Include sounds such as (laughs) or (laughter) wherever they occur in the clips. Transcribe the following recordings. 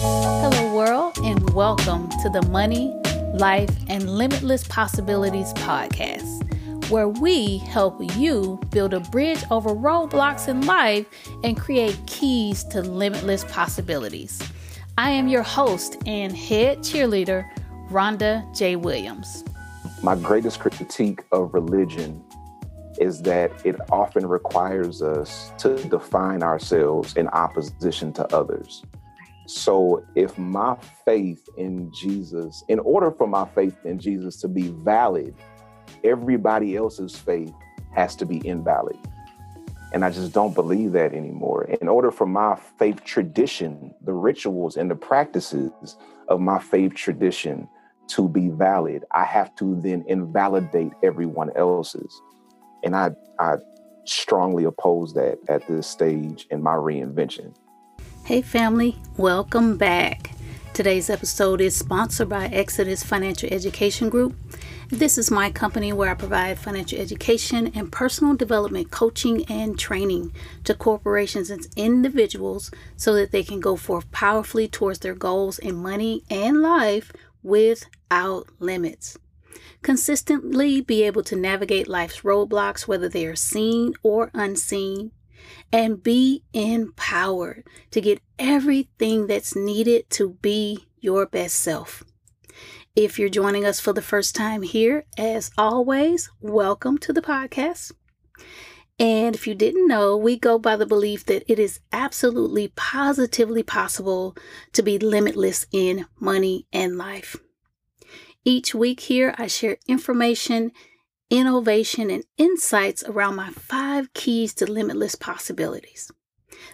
Hello, world, and welcome to the Money, Life, and Limitless Possibilities podcast, where we help you build a bridge over roadblocks in life and create keys to limitless possibilities. I am your host and head cheerleader, Rhonda J. Williams. My greatest critique of religion is that it often requires us to define ourselves in opposition to others. So, if my faith in Jesus, in order for my faith in Jesus to be valid, everybody else's faith has to be invalid. And I just don't believe that anymore. In order for my faith tradition, the rituals and the practices of my faith tradition to be valid, I have to then invalidate everyone else's. And I, I strongly oppose that at this stage in my reinvention. Hey, family, welcome back. Today's episode is sponsored by Exodus Financial Education Group. This is my company where I provide financial education and personal development coaching and training to corporations and individuals so that they can go forth powerfully towards their goals in money and life without limits consistently be able to navigate life's roadblocks, whether they are seen or unseen, and be empowered to get everything that's needed to be your best self. If you're joining us for the first time here, as always, welcome to the podcast. And if you didn't know, we go by the belief that it is absolutely positively possible to be limitless in money and life. Each week here, I share information, innovation, and insights around my five keys to limitless possibilities.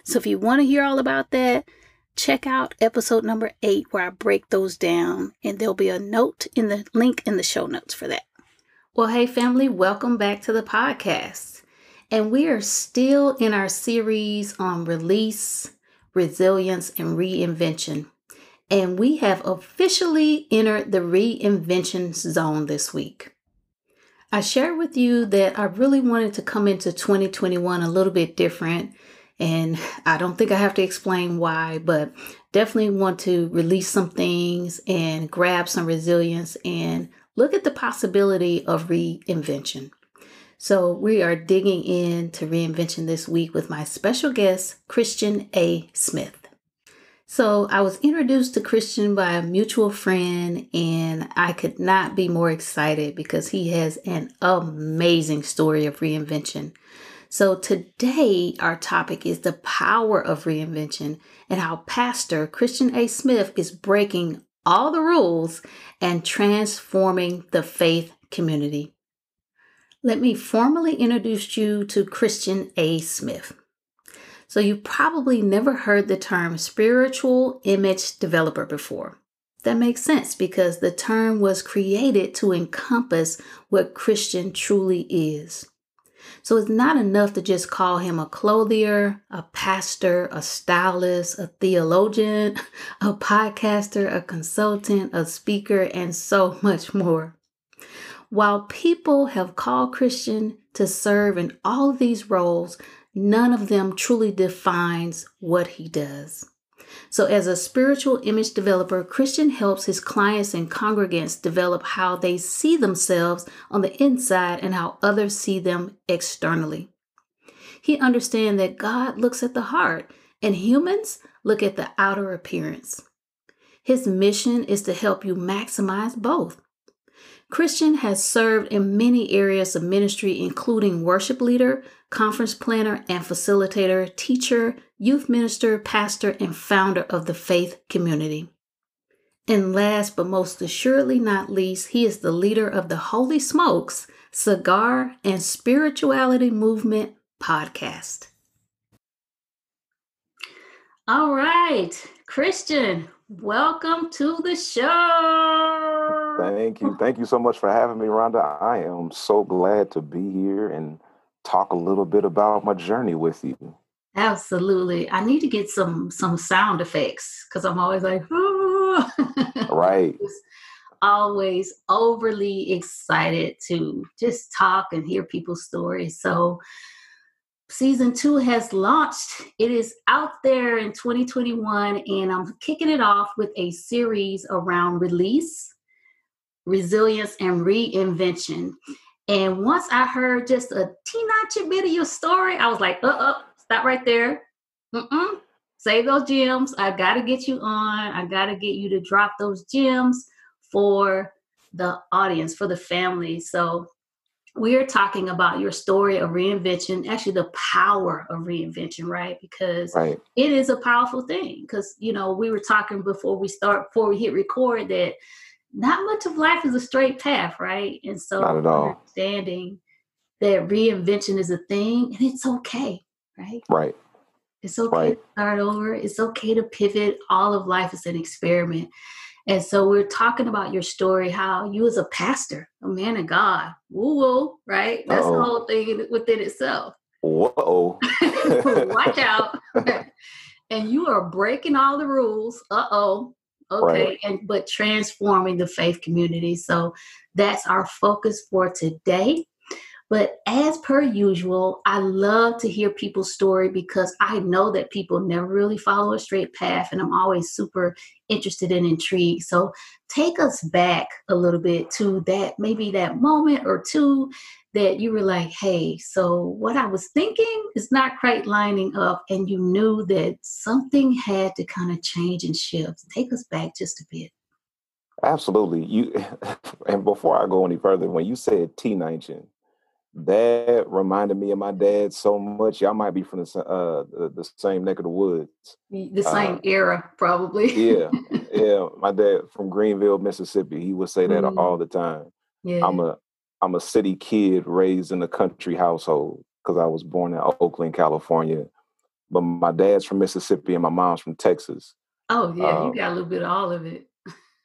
So if you want to hear all about that, check out episode number eight where I break those down, and there'll be a note in the link in the show notes for that. Well, hey, family, welcome back to the podcast. And we are still in our series on release, resilience, and reinvention and we have officially entered the reinvention zone this week. I shared with you that I really wanted to come into 2021 a little bit different, and I don't think I have to explain why, but definitely want to release some things and grab some resilience and look at the possibility of reinvention. So, we are digging into reinvention this week with my special guest, Christian A. Smith. So I was introduced to Christian by a mutual friend, and I could not be more excited because he has an amazing story of reinvention. So today, our topic is the power of reinvention and how Pastor Christian A. Smith is breaking all the rules and transforming the faith community. Let me formally introduce you to Christian A. Smith. So you probably never heard the term spiritual image developer before. That makes sense because the term was created to encompass what Christian truly is. So it's not enough to just call him a clothier, a pastor, a stylist, a theologian, (laughs) a podcaster, a consultant, a speaker, and so (laughs) much more. While people have called Christian to serve in all these roles, none of them truly defines what he does. So, as a spiritual image developer, Christian helps his clients and congregants develop how they see themselves on the inside and how others see them externally. He understands that God looks at the heart and humans look at the outer appearance. His mission is to help you maximize both. Christian has served in many areas of ministry, including worship leader, conference planner and facilitator, teacher, youth minister, pastor, and founder of the faith community. And last but most assuredly not least, he is the leader of the Holy Smokes Cigar and Spirituality Movement podcast. All right, Christian, welcome to the show. Thank you. Thank you so much for having me, Rhonda. I am so glad to be here and talk a little bit about my journey with you. Absolutely. I need to get some some sound effects because I'm always like, oh. (laughs) right. (laughs) always overly excited to just talk and hear people's stories. So season two has launched. It is out there in 2021, and I'm kicking it off with a series around release, resilience, and reinvention. And once I heard just a teeny bit of your story, I was like, uh uh, stop right there. Mm-mm. Save those gems. I got to get you on. I got to get you to drop those gems for the audience, for the family. So we are talking about your story of reinvention, actually the power of reinvention, right? Because right. it is a powerful thing. Because you know, we were talking before we start, before we hit record, that not much of life is a straight path, right? And so not at all. understanding that reinvention is a thing and it's okay, right? Right. It's okay right. to start over. It's okay to pivot. All of life is an experiment. And so we're talking about your story, how you as a pastor, a man of God, woo woo, right? That's Uh-oh. the whole thing within itself. Whoa. (laughs) Watch out. (laughs) (laughs) and you are breaking all the rules. Uh oh. Okay. Right. And but transforming the faith community. So that's our focus for today. But as per usual, I love to hear people's story because I know that people never really follow a straight path, and I'm always super interested and intrigued. So take us back a little bit to that maybe that moment or two that you were like, hey, so what I was thinking is not quite lining up, and you knew that something had to kind of change and shift. Take us back just a bit. Absolutely. You (laughs) and before I go any further, when you said T19, that reminded me of my dad so much. Y'all might be from the uh the, the same neck of the woods, the same uh, era, probably. (laughs) yeah, yeah. My dad from Greenville, Mississippi. He would say that mm. all the time. Yeah. I'm a I'm a city kid raised in a country household because I was born in Oakland, California. But my dad's from Mississippi and my mom's from Texas. Oh yeah, um, you got a little bit of all of it.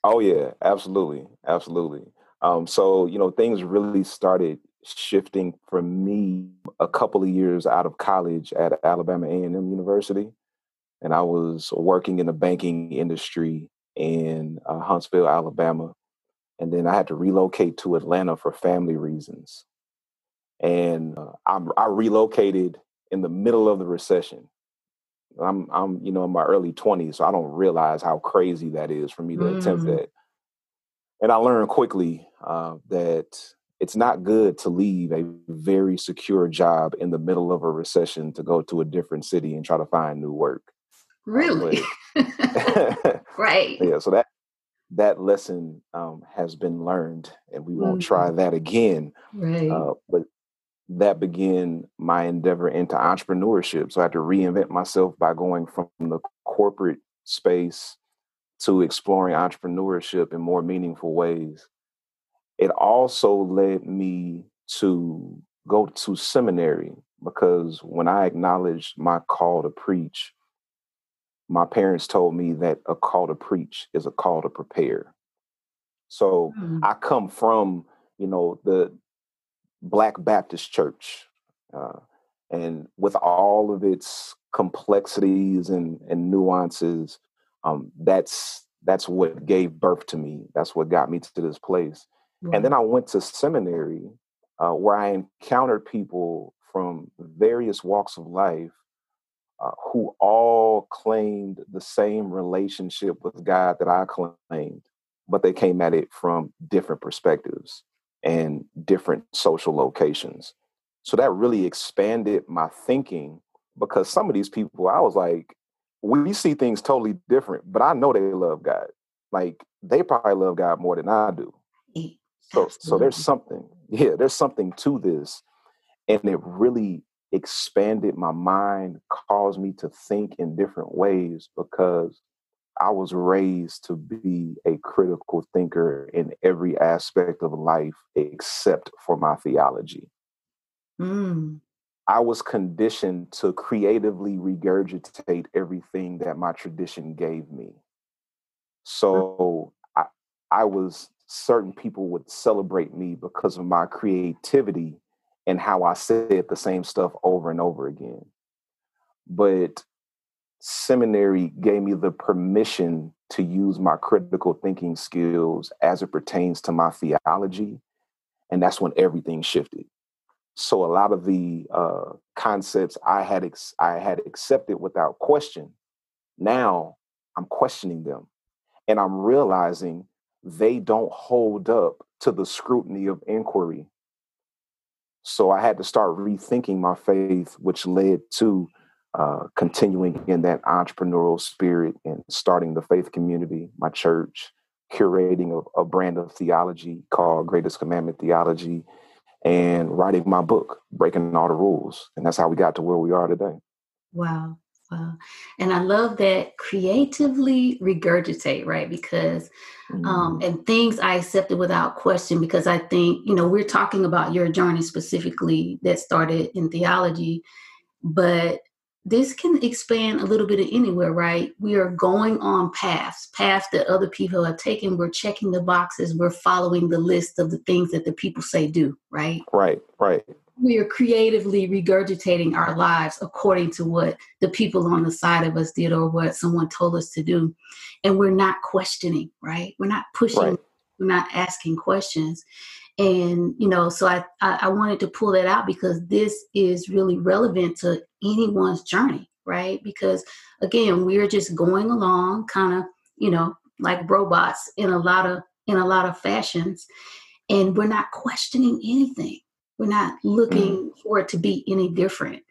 oh yeah, absolutely, absolutely. Um, so you know, things really started shifting for me a couple of years out of college at Alabama A&M University, and I was working in the banking industry in uh, Huntsville, Alabama, and then I had to relocate to Atlanta for family reasons, and uh, I, I relocated in the middle of the recession. I'm I'm you know in my early 20s, so I don't realize how crazy that is for me to mm. attempt that. And I learned quickly uh, that it's not good to leave a very secure job in the middle of a recession to go to a different city and try to find new work. Really? (laughs) right. (laughs) Yeah. So that that lesson um, has been learned, and we won't mm-hmm. try that again. Right. Uh, but that began my endeavor into entrepreneurship. So I had to reinvent myself by going from the corporate space to exploring entrepreneurship in more meaningful ways it also led me to go to seminary because when I acknowledged my call to preach, my parents told me that a call to preach is a call to prepare. So mm-hmm. I come from, you know, the Black Baptist Church, uh, and with all of its complexities and, and nuances, um, that's that's what gave birth to me. That's what got me to this place. And then I went to seminary uh, where I encountered people from various walks of life uh, who all claimed the same relationship with God that I claimed, but they came at it from different perspectives and different social locations. So that really expanded my thinking because some of these people, I was like, we see things totally different, but I know they love God. Like they probably love God more than I do. So so there's something, yeah, there's something to this. And it really expanded my mind, caused me to think in different ways because I was raised to be a critical thinker in every aspect of life except for my theology. Mm. I was conditioned to creatively regurgitate everything that my tradition gave me. So I, I was certain people would celebrate me because of my creativity and how I said the same stuff over and over again. But seminary gave me the permission to use my critical thinking skills as it pertains to my theology. And that's when everything shifted. So a lot of the uh, concepts I had ex- I had accepted without question, now I'm questioning them, and I'm realizing they don't hold up to the scrutiny of inquiry. So I had to start rethinking my faith, which led to uh, continuing in that entrepreneurial spirit and starting the faith community, my church, curating a, a brand of theology called Greatest Commandment Theology, and writing my book, Breaking All the Rules. And that's how we got to where we are today. Wow. Wow. And I love that creatively regurgitate, right? Because, um, mm-hmm. um, and things I accepted without question, because I think, you know, we're talking about your journey specifically that started in theology, but this can expand a little bit of anywhere, right? We are going on paths, paths that other people have taken. We're checking the boxes. We're following the list of the things that the people say do, right? Right, right. We are creatively regurgitating our lives according to what the people on the side of us did or what someone told us to do. And we're not questioning, right? We're not pushing, right. we're not asking questions and you know so I, I, I wanted to pull that out because this is really relevant to anyone's journey right because again we're just going along kind of you know like robots in a lot of in a lot of fashions and we're not questioning anything we're not looking mm. for it to be any different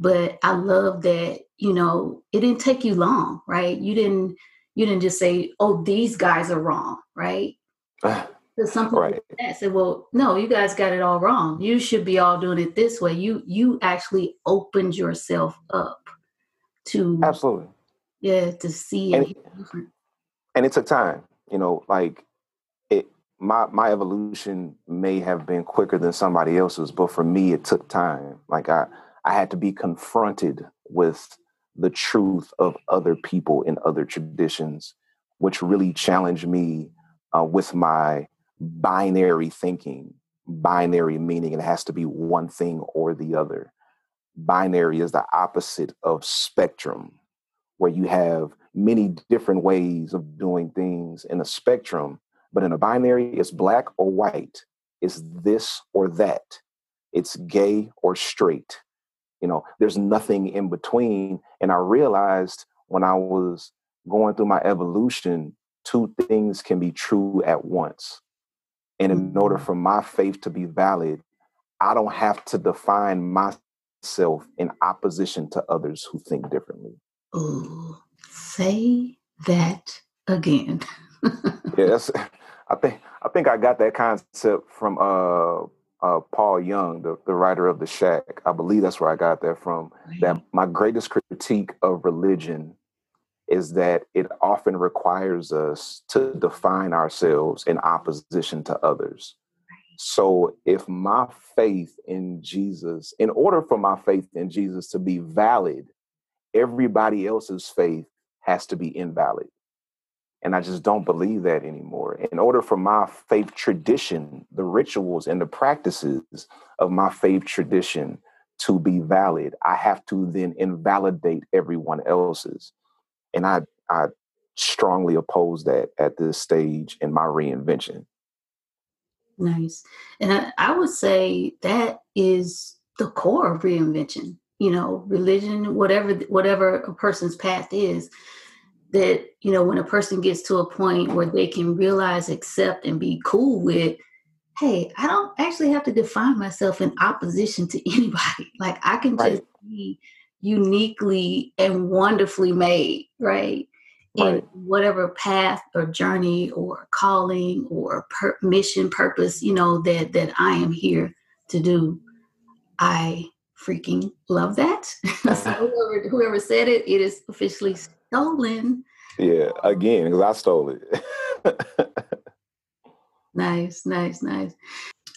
but i love that you know it didn't take you long right you didn't you didn't just say oh these guys are wrong right Because some people right. that say, "Well, no, you guys got it all wrong. You should be all doing it this way." You you actually opened yourself up to absolutely, yeah, to see and, different. And it took time, you know, like it. My my evolution may have been quicker than somebody else's, but for me, it took time. Like I I had to be confronted with the truth of other people in other traditions, which really challenged me uh, with my binary thinking, binary meaning it has to be one thing or the other. Binary is the opposite of spectrum, where you have many different ways of doing things in a spectrum, but in a binary, it's black or white, it's this or that, it's gay or straight. You know, there's nothing in between. And I realized when I was going through my evolution, two things can be true at once. And in order mm-hmm. for my faith to be valid, I don't have to define myself in opposition to others who think differently. Ooh, say that again. (laughs) yes, I think I think I got that concept from uh, uh, Paul Young, the, the writer of The Shack. I believe that's where I got that from. That my greatest critique of religion is that it often requires us to define ourselves in opposition to others. So, if my faith in Jesus, in order for my faith in Jesus to be valid, everybody else's faith has to be invalid. And I just don't believe that anymore. In order for my faith tradition, the rituals and the practices of my faith tradition to be valid, I have to then invalidate everyone else's and I I strongly oppose that at this stage in my reinvention. Nice, and I, I would say that is the core of reinvention. You know, religion, whatever whatever a person's path is, that you know when a person gets to a point where they can realize, accept, and be cool with hey, I don't actually have to define myself in opposition to (laughs) anybody. Like I can just be uniquely and wonderfully made, right? right. In whatever path or journey or calling or per- mission purpose, you know, that that I am here to do. I freaking love that. (laughs) so (laughs) whoever, whoever said it, it is officially stolen. Yeah, again, because I stole it. (laughs) nice, nice, nice.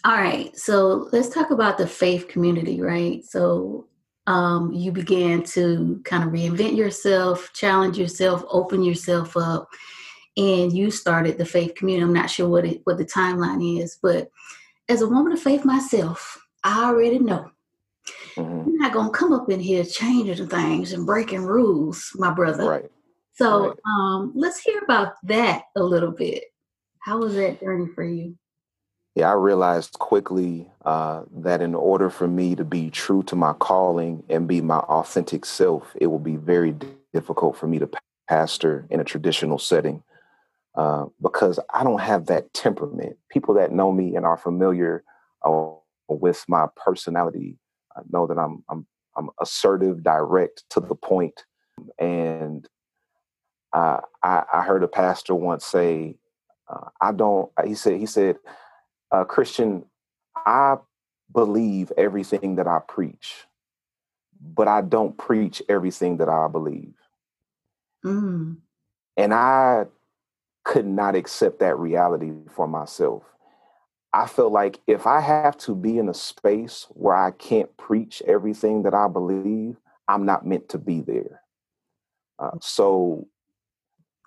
All right, so let's talk about the faith community, right? So um, you began to kind of reinvent yourself, challenge yourself, open yourself up, and you started the faith community. I'm not sure what it, what the timeline is, but as a woman of faith myself, I already know mm-hmm. you're not gonna come up in here changing things and breaking rules, my brother. Right. So right. Um, let's hear about that a little bit. How was that journey for you? Yeah, I realized quickly uh, that in order for me to be true to my calling and be my authentic self, it will be very difficult for me to pastor in a traditional setting uh, because I don't have that temperament. People that know me and are familiar uh, with my personality uh, know that I'm, I'm I'm assertive, direct, to the point, and I I heard a pastor once say, uh, "I don't." He said he said uh, Christian, I believe everything that I preach, but I don't preach everything that I believe. Mm. And I could not accept that reality for myself. I feel like if I have to be in a space where I can't preach everything that I believe, I'm not meant to be there. Uh, so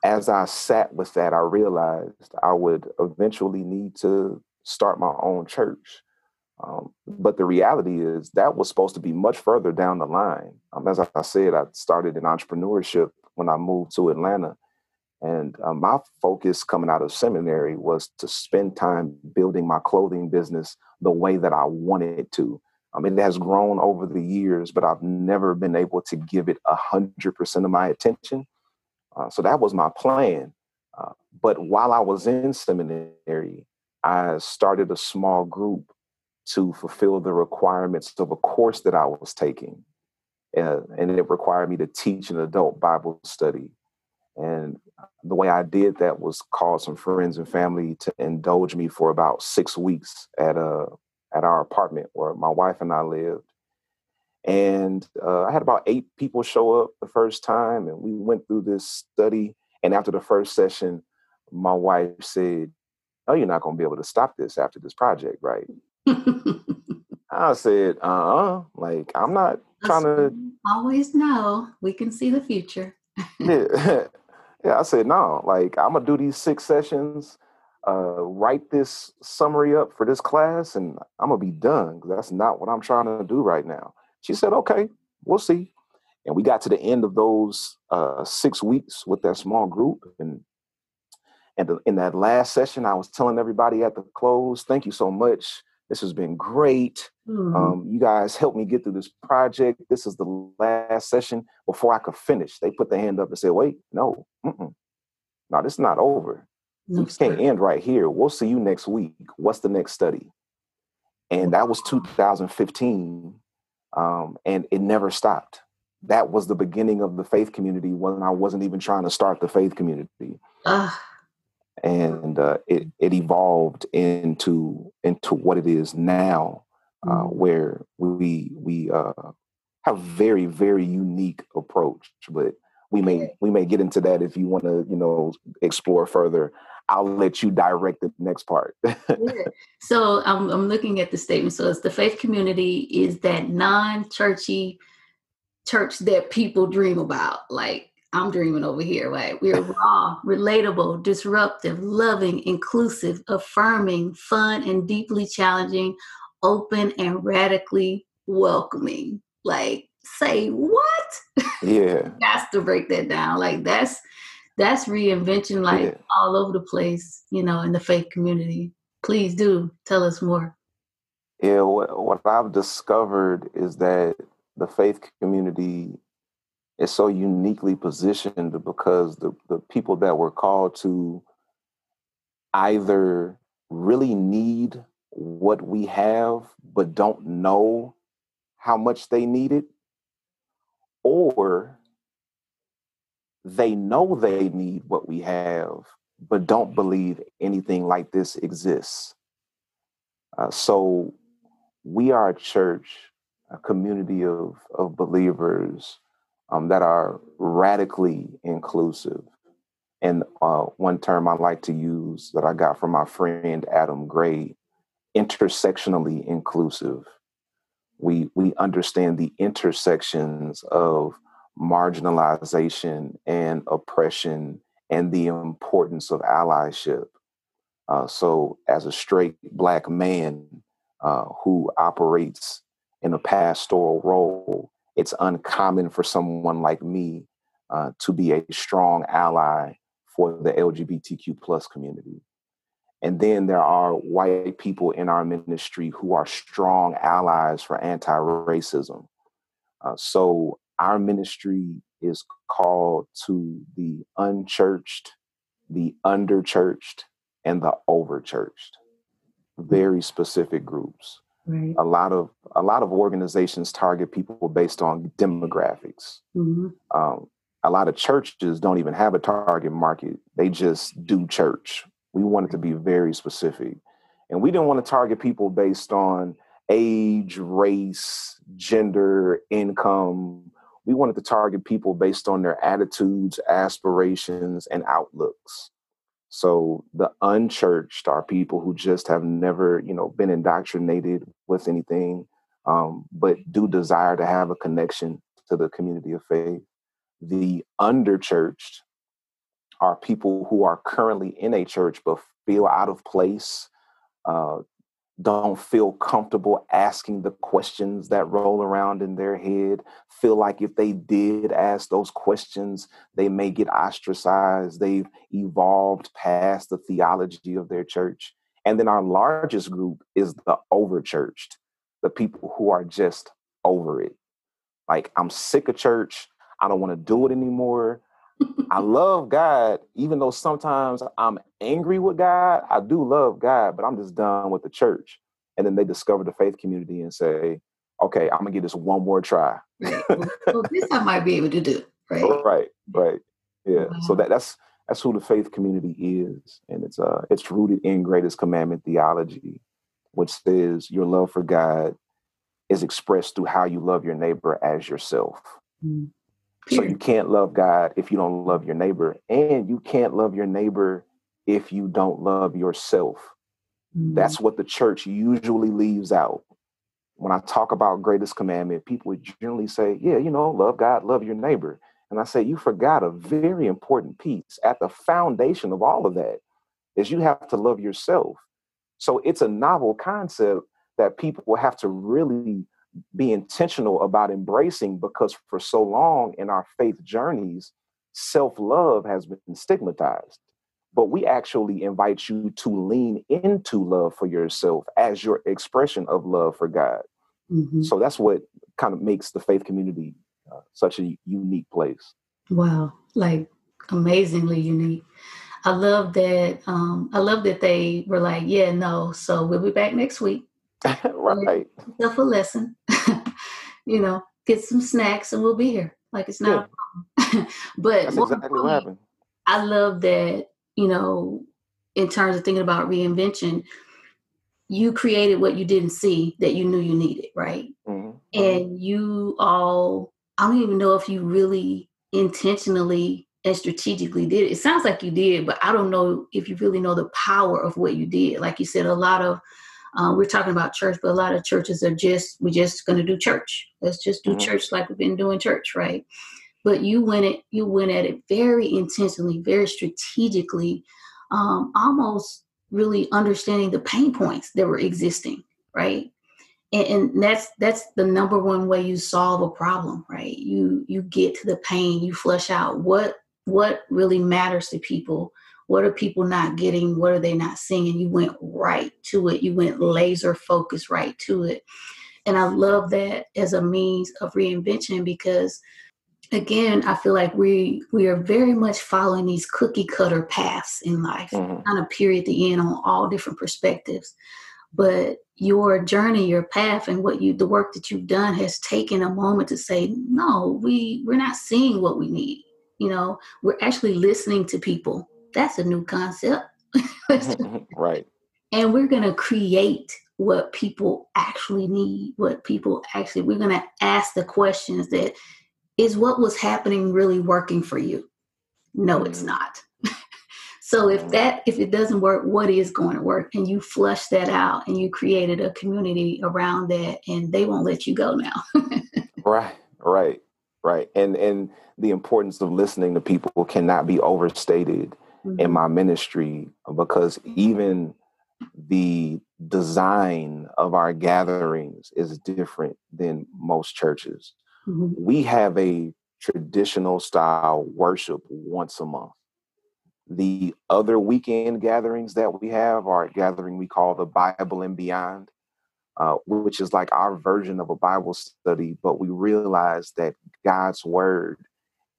as I sat with that, I realized I would eventually need to start my own church. Um, but the reality is that was supposed to be much further down the line. Um, as I said, I started in entrepreneurship when I moved to Atlanta. And um, my focus coming out of seminary was to spend time building my clothing business the way that I wanted to. I mean, it has grown over the years, but I've never been able to give it a hundred percent of my attention. Uh, so that was my plan. Uh, but while I was in seminary, I started a small group to fulfill the requirements of a course that I was taking. Uh, and it required me to teach an adult Bible study. And the way I did that was call some friends and family to indulge me for about six weeks at a at our apartment where my wife and I lived. And uh, I had about eight people show up the first time, and we went through this study. And after the first session, my wife said, "Oh, you're not going to be able to stop this after this project, right?" (laughs) I said, "Uh, uh like I'm not trying to." Always know we can see the future. yeah, (laughs) yeah. I said, "No, like I'm gonna do these six sessions." uh, write this summary up for this class and I'm gonna be done. That's not what I'm trying to do right now. She said, okay, we'll see. And we got to the end of those uh, six weeks with that small group. And and the, in that last session, I was telling everybody at the close, thank you so much. This has been great. Mm-hmm. Um, you guys helped me get through this project. This is the last session before I could finish. They put their hand up and said, wait, no, mm-mm. no, this is not over. We can't end right here. We'll see you next week. What's the next study? And that was 2015 um, and it never stopped. That was the beginning of the faith community when I wasn't even trying to start the faith community. Uh. And uh, it it evolved into into what it is now, uh, mm. where we we uh, have very very unique approach. But we may we may get into that if you want to you know explore further I'll let you direct the next part. yeah. So I'm, I'm looking at the statement. So it's the faith community is that non-churchy church that people dream about. Like I'm dreaming over here, right? We're raw, relatable, disruptive, loving, inclusive, affirming, fun, and deeply challenging, open and radically welcoming. Like, say what? Yeah. (laughs) that's to break that down. Like that's that's reinvention like yeah. all over the place, you know, in the faith community. Please do tell us more. Yeah, what, what I've discovered is that the faith community is so uniquely positioned because the, the people that were called to either really need what we have but don't know how much they need it or they know they need what we have, but don't believe anything like this exists. Uh, so we are a church, a community of, of believers um, that are radically inclusive. And uh, one term I like to use that I got from my friend Adam Gray, intersectionally inclusive. We we understand the intersections of marginalization and oppression and the importance of allyship. Uh, so, as a straight Black man uh, who operates in a pastoral role, it's uncommon for someone like me uh, to be a strong ally for the LGBTQ plus community. And then there are white people in our ministry who are strong allies for anti racism. Uh, so our ministry is called to the unchurched, the underchurched, and the overchurched. Very specific groups. Right. A lot of a lot of organizations target people based on demographics. Mm-hmm. Um, a lot of churches don't even have a target market; they just do church. We wanted to be very specific, and we didn't want to target people based on age, race, gender, income. We wanted to target people based on their attitudes, aspirations, and outlooks. So the unchurched are people who just have never, you know, been indoctrinated with anything, um, but do desire to have a connection to the community of faith. The underchurched are people who are currently in a church but feel out of place, uh, don't feel comfortable asking the questions that roll around in their head, feel like if they did ask those questions, they may get ostracized. They've evolved past the theology of their church. And then our largest group is the overchurched, the people who are just over it. Like, I'm sick of church. I don't want to do it anymore. I love God, even though sometimes I'm angry with God. I do love God, but I'm just done with the church. And then they discover the faith community and say, okay, I'm gonna give this one more try. right. Well, this I might be able to do. (laughs) Right. Right. Right. Yeah. Wow. So that, that's that's who the faith community is, and it's uh it's rooted in greatest commandment theology, which says your love for God is expressed through how you love your neighbor as yourself. So you can't love God if you don't love your neighbor, and you can't love your neighbor if you don't love yourself. Mm-hmm. That's what the church usually leaves out. When I talk about greatest commandment, people would generally say, Yeah, you know, love God, love your neighbor. And I say, You forgot a very important piece. At the foundation of all of that is you have to love yourself. So it's a novel concept that people will have to really be intentional about embracing because for so long in our faith journeys, self love has been stigmatized. But we actually invite you to lean into love for yourself as your expression of love for God. Mm-hmm. So that's what kind of makes the faith community uh, such a unique place. Wow, like amazingly unique. I love that. Um, I love that they were like, "Yeah, no." So we'll be back next week. (laughs) right. Self a lesson. (laughs) you know, get some snacks and we'll be here. Like it's not yeah. a problem. (laughs) but That's exactly what happened. I love that, you know, in terms of thinking about reinvention, you created what you didn't see that you knew you needed, right? Mm-hmm. And you all, I don't even know if you really intentionally and strategically did it. It sounds like you did, but I don't know if you really know the power of what you did. Like you said, a lot of uh, we're talking about church, but a lot of churches are just we're just going to do church. Let's just do mm-hmm. church like we've been doing church, right? But you went it you went at it very intentionally, very strategically, um, almost really understanding the pain points that were existing, right? And, and that's that's the number one way you solve a problem, right? You you get to the pain, you flush out what what really matters to people what are people not getting? What are they not seeing? And you went right to it. You went laser focused right to it. And I love that as a means of reinvention because again, I feel like we we are very much following these cookie cutter paths in life, mm-hmm. kind of period the end on all different perspectives. But your journey, your path, and what you the work that you've done has taken a moment to say, no, we we're not seeing what we need. You know, we're actually listening to people that's a new concept. (laughs) (laughs) right. And we're going to create what people actually need, what people actually, we're going to ask the questions that is what was happening really working for you? No, it's mm. not. (laughs) so if mm. that, if it doesn't work, what is going to work? And you flush that out and you created a community around that and they won't let you go now. right, right, right. And, and the importance of listening to people cannot be overstated mm-hmm. in my ministry because even the design of our gatherings is different than most churches. Mm-hmm. We have a traditional style worship once a month. The other weekend gatherings that we have are a gathering we call the Bible and Beyond, uh, which is like our version of a Bible study, but we realize that God's word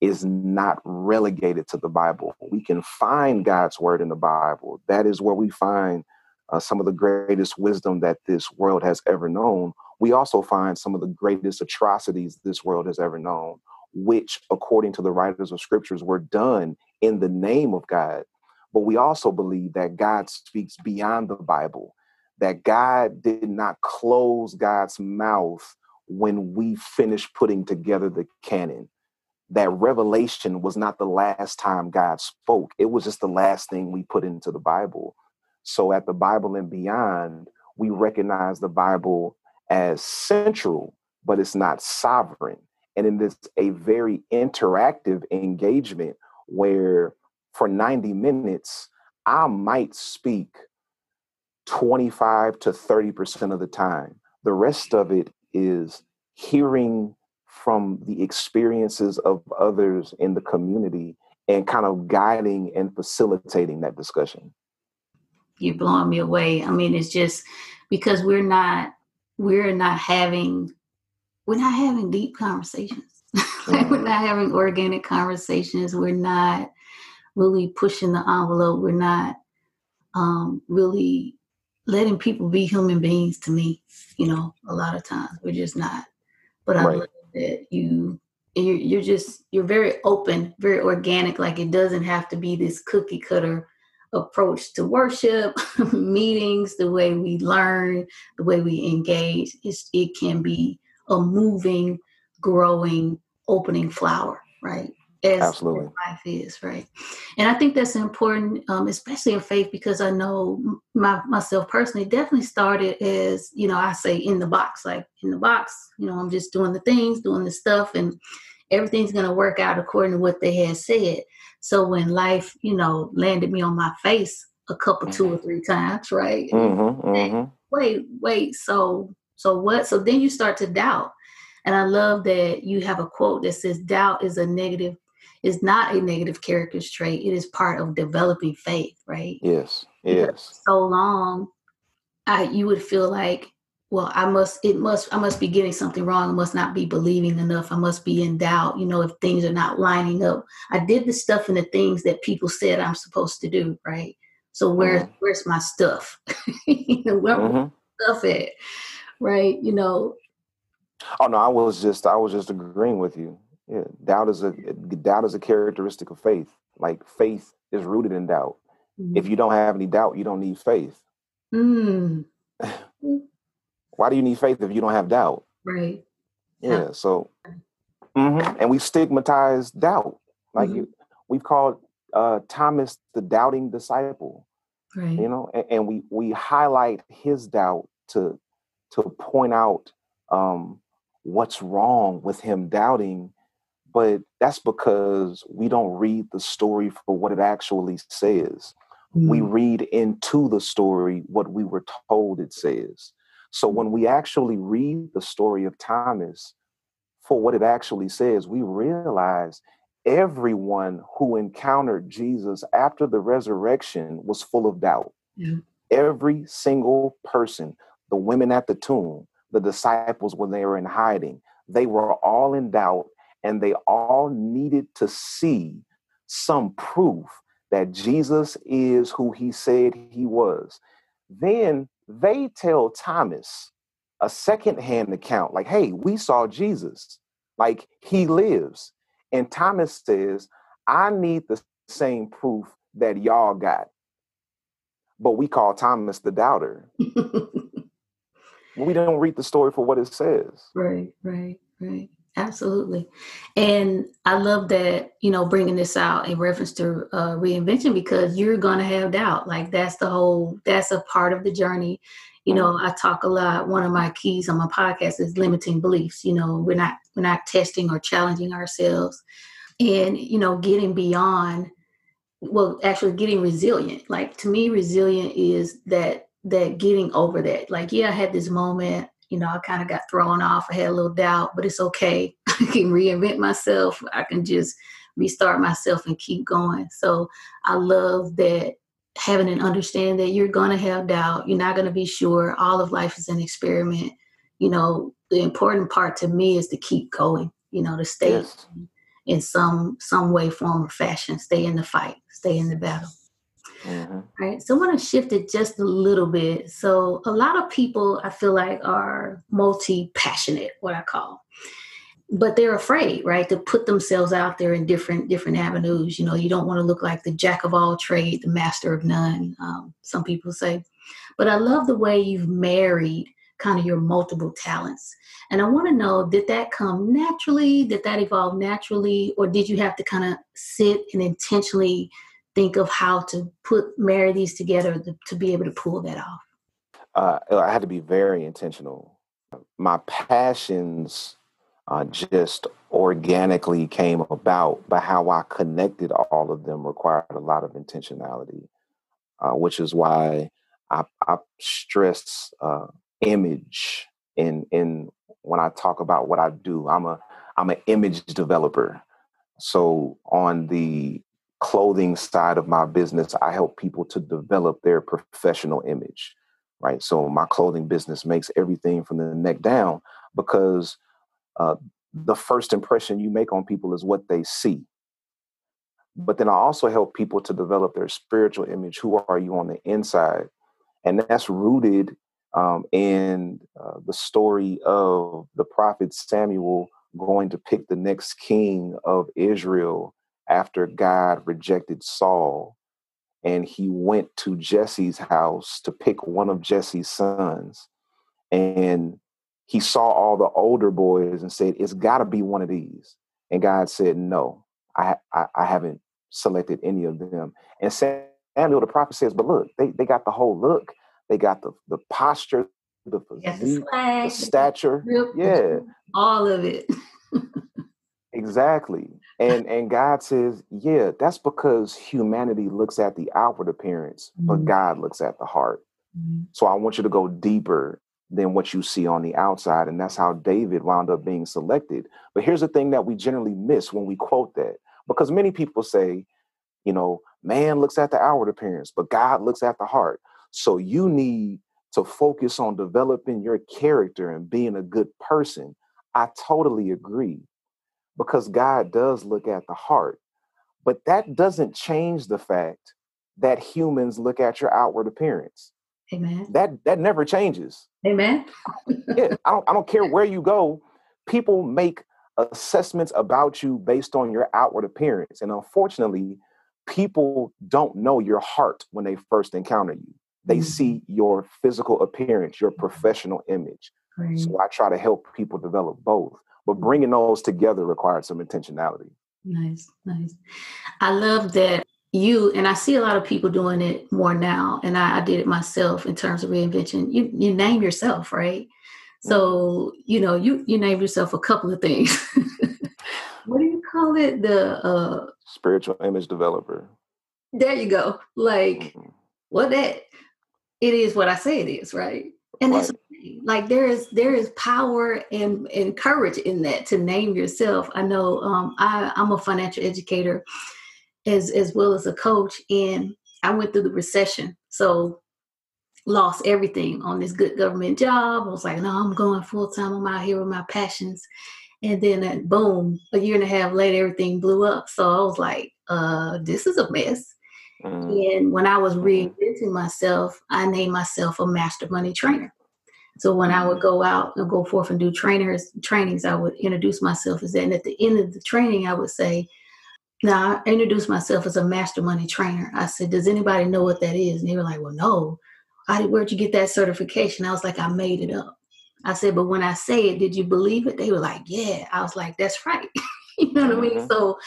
is not relegated to the Bible. We can find God's word in the Bible. That is where we find uh, some of the greatest wisdom that this world has ever known. We also find some of the greatest atrocities this world has ever known, which, according to the writers of scriptures, were done in the name of God. But we also believe that God speaks beyond the Bible, that God did not close God's mouth when we finished putting together the canon that revelation was not the last time God spoke. It was just the last thing we put into the Bible. So at the Bible and beyond, we recognize the Bible as central, but it's not sovereign. And in this a very interactive engagement where for 90 minutes, I might speak 25 to 30% of the time. The rest of it is hearing from the experiences of others in the community and kind of guiding and facilitating that discussion. You're blowing me away. I mean, it's just because we're not we're not having we're not having deep conversations. (laughs) We're not having organic conversations. We're not really pushing the envelope. We're not um, really letting people be human beings to me. You know, a lot of times we're just not. But I right that you you're, just you're very open very organic like it doesn't have to be this cookie cutter approach to worship (laughs) meetings the way we learn the way we engage. It's, it can be a moving growing opening flower right as Absolutely. life is, right? And I think that's important, um, especially in faith, because I know my, myself personally definitely started as, you know, I say in the box, like in the box, you know, I'm just doing the things, doing the stuff, and everything's going to work out according to what they had said. So when life, you know, landed me on my face a couple, two or mm-hmm. three times, right? Mm-hmm, mm-hmm. Wait, wait, so, so what? So then you start to doubt. And I love that you have a quote that says doubt is a negative is not a negative character trait. It is part of developing faith, right? Yes. Yes. so long, I you would feel like, well, I must it must I must be getting something wrong. I must not be believing enough. I must be in doubt, you know, if things are not lining up. I did the stuff and the things that people said I'm supposed to do, right? So where's mm-hmm. where's my stuff? (laughs) you know, where mm-hmm. stuff at? Right? You know. Oh no, I was just I was just agreeing with you. Yeah, doubt is a doubt is a characteristic of faith. Like faith is rooted in doubt. Mm-hmm. If you don't have any doubt, you don't need faith. Mm. (laughs) Why do you need faith if you don't have doubt? Right. Yeah. yeah. So, mm-hmm. and we stigmatize doubt. Like mm-hmm. you, we've called uh, Thomas the doubting disciple. Right. You know, and, and we we highlight his doubt to to point out um, what's wrong with him doubting but that's because we don't read the story for what it actually says. Mm. We read into the story what we were told it says. So when we actually read the story of Thomas for what it actually says, we realize everyone who encountered Jesus after the resurrection was full of doubt. Yeah. Every single person, the women at the tomb, the disciples when they were in hiding, they were all in doubt and they all needed to see some proof that Jesus is who he said he was. Then they tell Thomas a secondhand account, like, hey, we saw Jesus, like he lives. And Thomas says, I need the same proof that y'all got. But we call Thomas the doubter. (laughs) we don't read the story for what it says. Right, right, right. Absolutely. And I love that, you know, bringing this out in reference to uh, reinvention because you're going to have doubt. Like that's the whole, that's a part of the journey. You know, I talk a lot. One of my keys on my podcast is limiting beliefs. You know, we're not, we're not testing or challenging ourselves and, you know, getting beyond, well, actually getting resilient. Like to me, resilient is that, that getting over that. Like, yeah, I had this moment you know, I kind of got thrown off. I had a little doubt, but it's okay. (laughs) I can reinvent myself. I can just restart myself and keep going. So I love that having an understanding that you're going to have doubt, you're not going to be sure. All of life is an experiment. You know, the important part to me is to keep going. You know, to stay yes. in some some way, form, or fashion. Stay in the fight. Stay in the battle. Mm-hmm. Right. So I want to shift it just a little bit. So a lot of people I feel like are multi-passionate, what I call. But they're afraid, right, to put themselves out there in different different avenues. You know, you don't want to look like the jack of all trade, the master of none. Um, some people say, but I love the way you've married kind of your multiple talents. And I want to know did that come naturally? Did that evolve naturally? Or did you have to kind of sit and intentionally think of how to put marry these together to, to be able to pull that off? Uh, I had to be very intentional. My passions uh, just organically came about, but how I connected all of them required a lot of intentionality, uh, which is why I, I stress uh, image in in when I talk about what I do. I'm a I'm an image developer. So on the clothing side of my business, I help people to develop their professional image, right? So my clothing business makes everything from the neck down because uh, the first impression you make on people is what they see. But then I also help people to develop their spiritual image. Who are you on the inside? And that's rooted um, in uh, the story of the prophet Samuel going to pick the next king of Israel after God rejected Saul and he went to Jesse's house to pick one of Jesse's sons. And he saw all the older boys and said, It's got to be one of these. And God said, No, I, I, I, haven't selected any of them. And Samuel, the prophet, says, But look, they, they got the whole look, they got the, the posture, the physique, the, the stature. Yeah. All of it. (laughs) exactly and and god says yeah that's because humanity looks at the outward appearance mm-hmm. but god looks at the heart. Mm-hmm. so i want you to go deeper than what you see on the outside and that's how david wound up being selected. But here's the thing that we generally miss when we quote that because many people say you know man looks at the outward appearance but god looks at the heart. So you need to focus on developing your character and being a good person. I totally agree because God does look at the heart. But that doesn't change the fact that humans look at your outward appearance. Amen. That that never changes. Amen. yeah, I don't I don't care where you go. People make assessments about you based on your outward appearance. And unfortunately, people don't know your heart when they first encounter you. They mm-hmm. see your physical appearance, your professional image. Right. So I try to help people develop both but bringing those together required some intentionality. Nice, nice. I love that you and I see a lot of people doing it more now, and I, I did it myself in terms of reinvention. You you name yourself, right? So you know you you name yourself a couple of things. (laughs) what do you call it? The uh, spiritual image developer. There you go. Like mm-hmm. what that it is what I say it is, right? And right. that's like there is there is power and, and courage in that to name yourself. I know um, I, i'm a financial educator as as well as a coach and i went through the recession so lost everything on this good government job. I was like no i'm going full-time. I'm out here with my passions. And then uh, boom a year and a half later everything blew up. So i was like uh this is a mess. Mm. and when i was mm-hmm. reinventing myself i named myself a master money trainer so when I would go out and go forth and do trainers trainings, I would introduce myself as that. And at the end of the training, I would say, now I introduced myself as a master money trainer. I said, does anybody know what that is? And they were like, well, no. I, where'd you get that certification? I was like, I made it up. I said, but when I say it, did you believe it? They were like, yeah. I was like, that's right. (laughs) you know what mm-hmm. I mean? Mm-hmm. So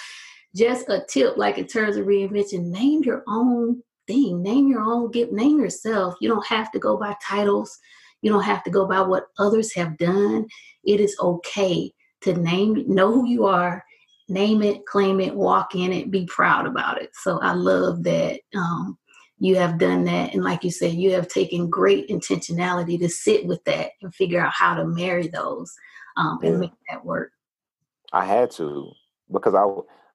just a tip, like in terms of reinvention, name your own thing, name your own gift, name yourself. You don't have to go by titles. You don't have to go by what others have done. It is okay to name, know who you are, name it, claim it, walk in it, be proud about it. So I love that um, you have done that. And like you said, you have taken great intentionality to sit with that and figure out how to marry those um, and make that work. I had to because I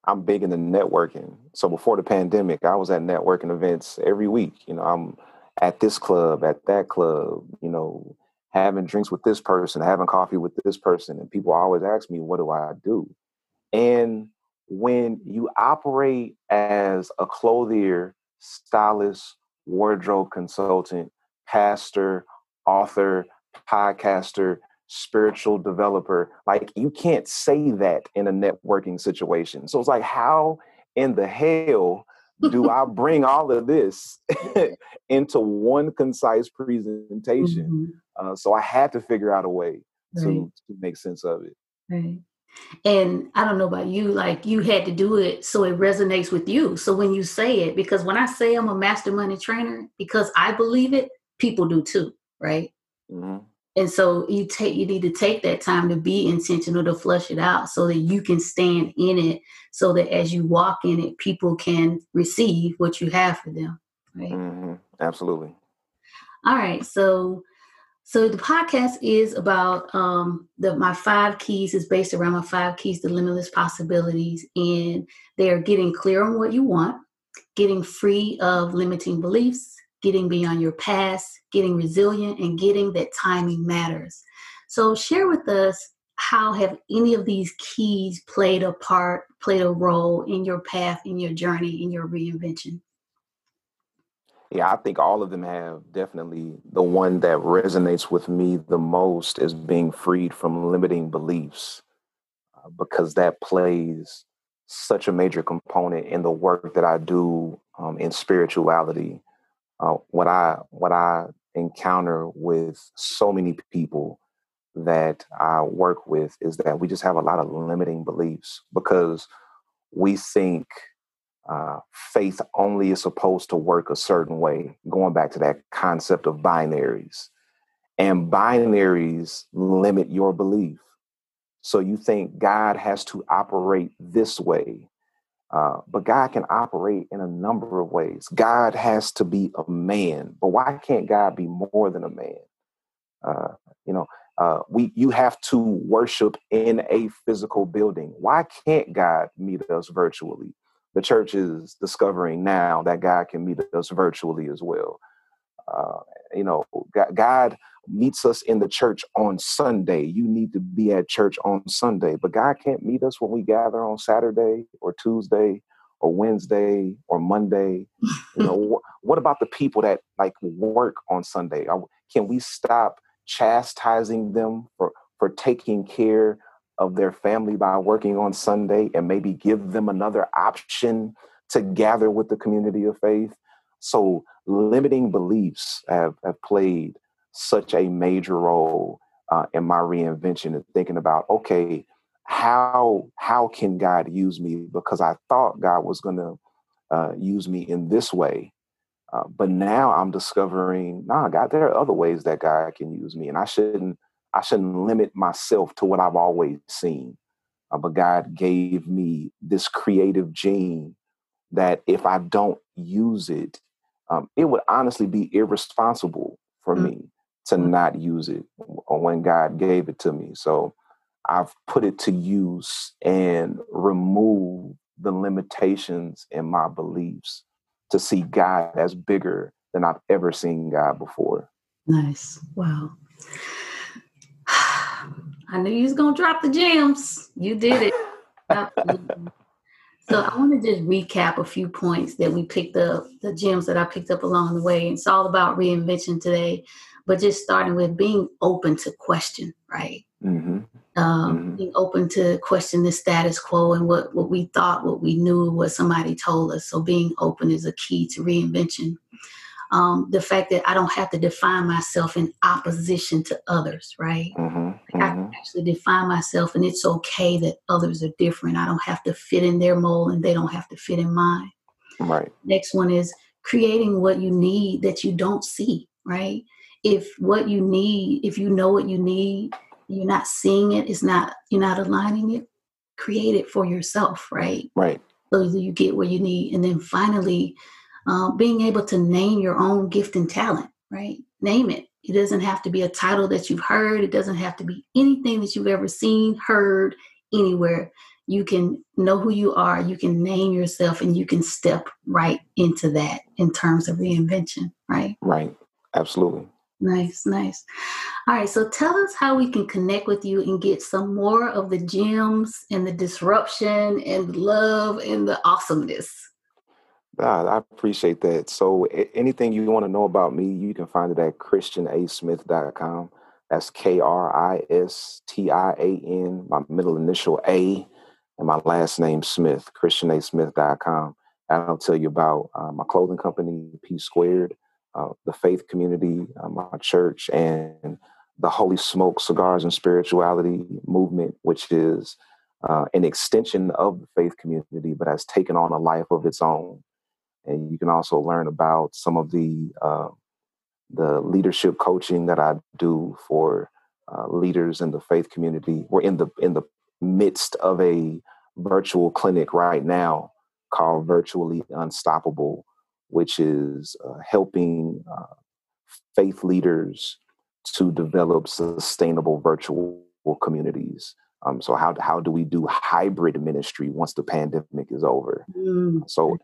I'm big into networking. So before the pandemic, I was at networking events every week. You know, I'm at this club, at that club, you know, having drinks with this person, having coffee with this person. And people always ask me, what do I do? And when you operate as a clothier, stylist, wardrobe consultant, pastor, author, podcaster, spiritual developer. Like you can't say that in a networking situation. So it's like, how in the hell do I (laughs) bring all of this (laughs) into one concise presentation? Mm-hmm. Uh, so I had to figure out a way right. to, to make sense of it. Right. And I don't know about you, like you had to do it so it resonates with you. So when you say it, because when I say I'm a master money trainer, because I believe it, people do too, right? Mm-hmm and so you take you need to take that time to be intentional to flush it out so that you can stand in it so that as you walk in it people can receive what you have for them right? Mm-hmm. absolutely. All right. So so the podcast is about um the my five keys is based around my five keys to limitless possibilities and they're getting clear on what you want getting free of limiting beliefs getting beyond your past, getting resilient, and getting that timing matters. So, share with us how have any of these keys played a part, played a role in your path, in your journey, in your reinvention? Yeah, I think all of them have definitely. The one that resonates with me the most is being freed from limiting beliefs uh, because that plays such a major component in the work that I do um, in spirituality uh, what I what I encounter with so many people that I work with is that we just have a lot of limiting beliefs because we think uh, faith only is supposed to work a certain way. Going back to that concept of binaries, and binaries limit your belief. So you think God has to operate this way uh, but God can operate in a number of ways. God has to be a man, but why can't God be more than a man? Uh, you know, uh, we you have to worship in a physical building. Why can't God meet us virtually? The church is discovering now that God can meet us virtually as well. Uh, you know, God meets us in the church on Sunday. You need to be at church on Sunday, but God can't meet us when we gather on Saturday or Tuesday or Wednesday or Monday. You know, (laughs) wh- what about the people that like work on Sunday? Are, can we stop chastising them for for taking care of their family by working on Sunday and maybe give them another option to gather with the community of faith? So limiting beliefs have, have played such a major role uh, in my reinvention and thinking about okay how how can god use me because i thought god was going to uh, use me in this way uh, but now i'm discovering nah god there are other ways that god can use me and i shouldn't i shouldn't limit myself to what i've always seen uh, but god gave me this creative gene that if i don't use it um, it would honestly be irresponsible for mm-hmm. me to not use it when God gave it to me. So I've put it to use and remove the limitations in my beliefs to see God as bigger than I've ever seen God before. Nice. Wow. (sighs) I knew you was gonna drop the gems. You did it. (laughs) so I want to just recap a few points that we picked up, the gems that I picked up along the way. It's all about reinvention today but just starting with being open to question, right? Mm-hmm. Um, mm-hmm. Being open to question the status quo and what, what we thought, what we knew, what somebody told us. So being open is a key to reinvention. Um, the fact that I don't have to define myself in opposition to others, right? Mm-hmm, I can mm-hmm. actually define myself, and it's okay that others are different. I don't have to fit in their mold, and they don't have to fit in mine. Right. Next one is creating what you need that you don't see, right? If what you need, if you know what you need, you're not seeing it, it's not you're not aligning it, create it for yourself, right? Right. So that you get what you need. And then finally, uh, being able to name your own gift and talent, right? Name it. It doesn't have to be a title that you've heard. It doesn't have to be anything that you've ever seen, heard, anywhere. you can know who you are, you can name yourself, and you can step right into that in terms of reinvention, right? Right. Absolutely. Nice, nice. All right, so tell us how we can connect with you and get some more of the gems and the disruption and love and the awesomeness. Ah, I appreciate that. So, anything you want to know about me, you can find it at kristianasmith.com. That's K R I S T I A N, my middle initial A, and my last name Smith, kristianasmith.com. I'll tell you about uh, my clothing company, P Squared, uh, the faith community, uh, my church, and the Holy Smoke Cigars and Spirituality movement, which is uh, an extension of the faith community, but has taken on a life of its own. And you can also learn about some of the uh, the leadership coaching that I do for uh, leaders in the faith community. We're in the in the midst of a virtual clinic right now called Virtually Unstoppable, which is uh, helping uh, faith leaders to develop sustainable virtual communities. Um, so how how do we do hybrid ministry once the pandemic is over? Mm. So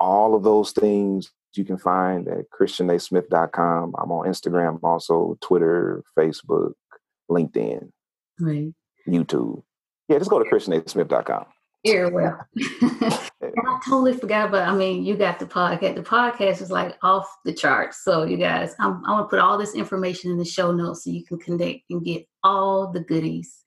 all of those things you can find at kristianasmith.com. I'm on Instagram, also Twitter, Facebook, LinkedIn, right. YouTube. Yeah, just go to kristianasmith.com. Yeah, well. (laughs) I totally forgot, but I mean, you got the podcast. The podcast is like off the charts. So, you guys, I'm, I'm going to put all this information in the show notes so you can connect and get all the goodies.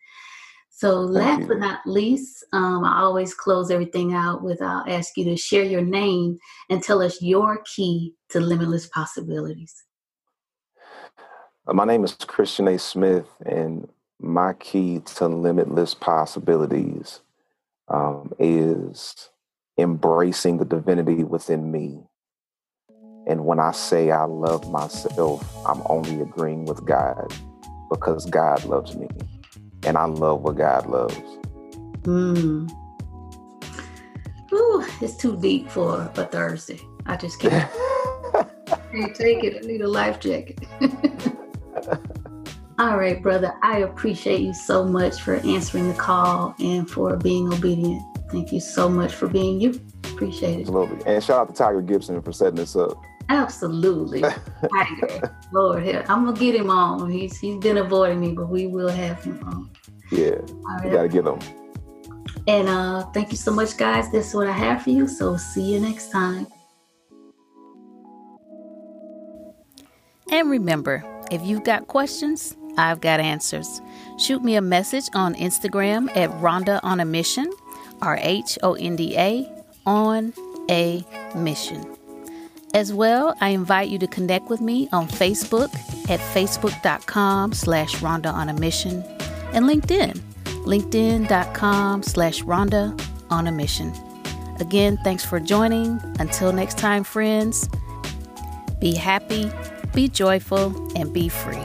So, last but not least, um, I always close everything out with I'll ask you to share your name and tell us your key to limitless possibilities. My name is Kristian A. Smith, and my key to limitless possibilities um, is embracing the divinity within me. And when I say I love myself, I'm only agreeing with God because God loves me. And I love what God loves. Hmm. Ooh, it's too deep for a Thursday. I just can't. (laughs) can't take it. I need a life jacket. (laughs) All right, brother. I appreciate you so much for answering the call and for being obedient. Thank you so much for being you. Appreciate it. Absolutely. And shout out to Tiger Gibson for setting this up. Absolutely. (laughs) Tiger. Lord, I'm gonna get him on. He's he's been avoiding me, but we will have him on. Yeah. Right. You gotta get him. And uh thank you so much, guys. That's what I have for you. So see you next time. And remember, if you've got questions, I've got answers. Shoot me a message on Instagram at Rhonda on a Mission, R H O N D A, on a mission. As well, I invite you to connect with me on Facebook at facebook.com slash Rhonda on a mission and LinkedIn, linkedin.com slash Rhonda on a mission. Again, thanks for joining. Until next time, friends, be happy, be joyful, and be free.